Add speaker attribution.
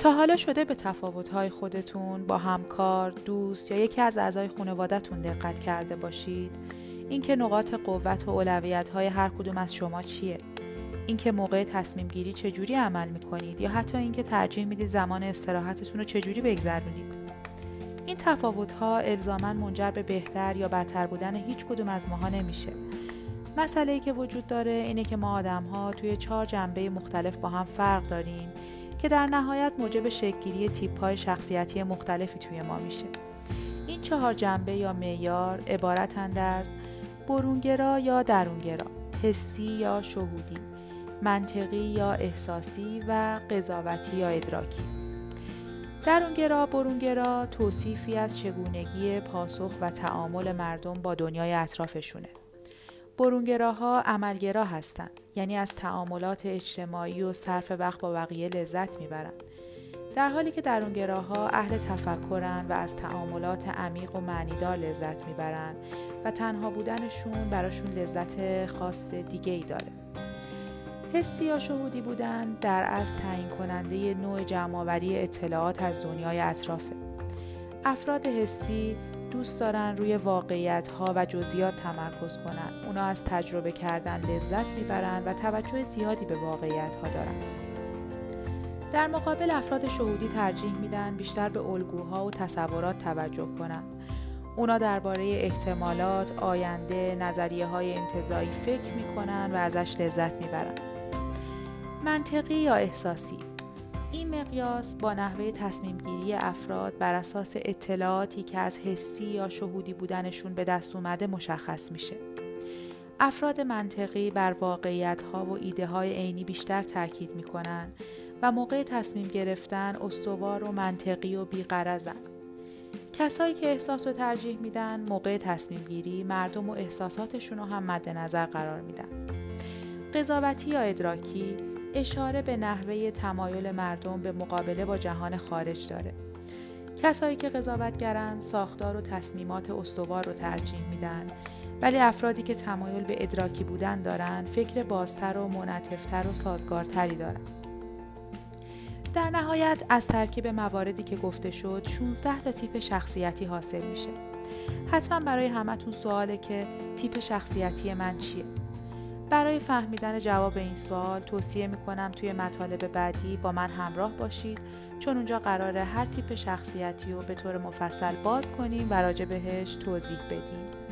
Speaker 1: تا حالا شده به تفاوت‌های خودتون با همکار، دوست یا یکی از اعضای خانوادهتون دقت کرده باشید؟ اینکه نقاط قوت و اولویت‌های هر کدوم از شما چیه؟ اینکه موقع تصمیم گیری چجوری عمل می‌کنید یا حتی اینکه ترجیح می‌دید زمان استراحتتون رو چجوری بگذرونید این تفاوت ها الزاما منجر به بهتر یا بدتر بودن هیچ کدوم از ماها نمیشه مسئله ای که وجود داره اینه که ما آدم ها توی چهار جنبه مختلف با هم فرق داریم که در نهایت موجب شکلگیری تیپ های شخصیتی مختلفی توی ما میشه. این چهار جنبه یا معیار عبارتند از برونگرا یا درونگرا حسی یا شهودی منطقی یا احساسی و قضاوتی یا ادراکی. درونگرا برونگرا توصیفی از چگونگی پاسخ و تعامل مردم با دنیای اطرافشونه. برونگراها عملگرا هستند. یعنی از تعاملات اجتماعی و صرف وقت با بقیه لذت می‌برند در حالی که درونگراها اهل تفکرن و از تعاملات عمیق و معنیدار لذت می‌برند و تنها بودنشون براشون لذت خاص دیگه ای داره حسی یا شهودی بودن در از تعیین کننده نوع جمعآوری اطلاعات از دنیای اطرافه. افراد حسی دوست دارن روی واقعیت ها و جزئیات تمرکز کنن. اونا از تجربه کردن لذت می‌برن و توجه زیادی به واقعیت ها دارن. در مقابل افراد شهودی ترجیح میدن بیشتر به الگوها و تصورات توجه کنن. اونا درباره احتمالات، آینده، نظریه های انتظایی فکر می‌کنن و ازش لذت می‌برن. منطقی یا احساسی این مقیاس با نحوه تصمیم گیری افراد بر اساس اطلاعاتی که از حسی یا شهودی بودنشون به دست اومده مشخص میشه. افراد منطقی بر واقعیت ها و ایده های عینی بیشتر تاکید می‌کنن و موقع تصمیم گرفتن استوار و منطقی و بیقرزن. کسایی که احساس رو ترجیح میدن موقع تصمیم گیری مردم و احساساتشون رو هم مد نظر قرار میدن. قضاوتی یا ادراکی اشاره به نحوه تمایل مردم به مقابله با جهان خارج داره. کسایی که قضاوتگرن ساختار و تصمیمات استوار رو ترجیح میدن ولی افرادی که تمایل به ادراکی بودن دارن فکر بازتر و منطفتر و سازگارتری دارن. در نهایت از ترکیب مواردی که گفته شد 16 تا تیپ شخصیتی حاصل میشه. حتما برای همتون سواله که تیپ شخصیتی من چیه؟ برای فهمیدن جواب این سوال توصیه می‌کنم توی مطالب بعدی با من همراه باشید چون اونجا قراره هر تیپ شخصیتی رو به طور مفصل باز کنیم و راجع بهش توضیح بدیم.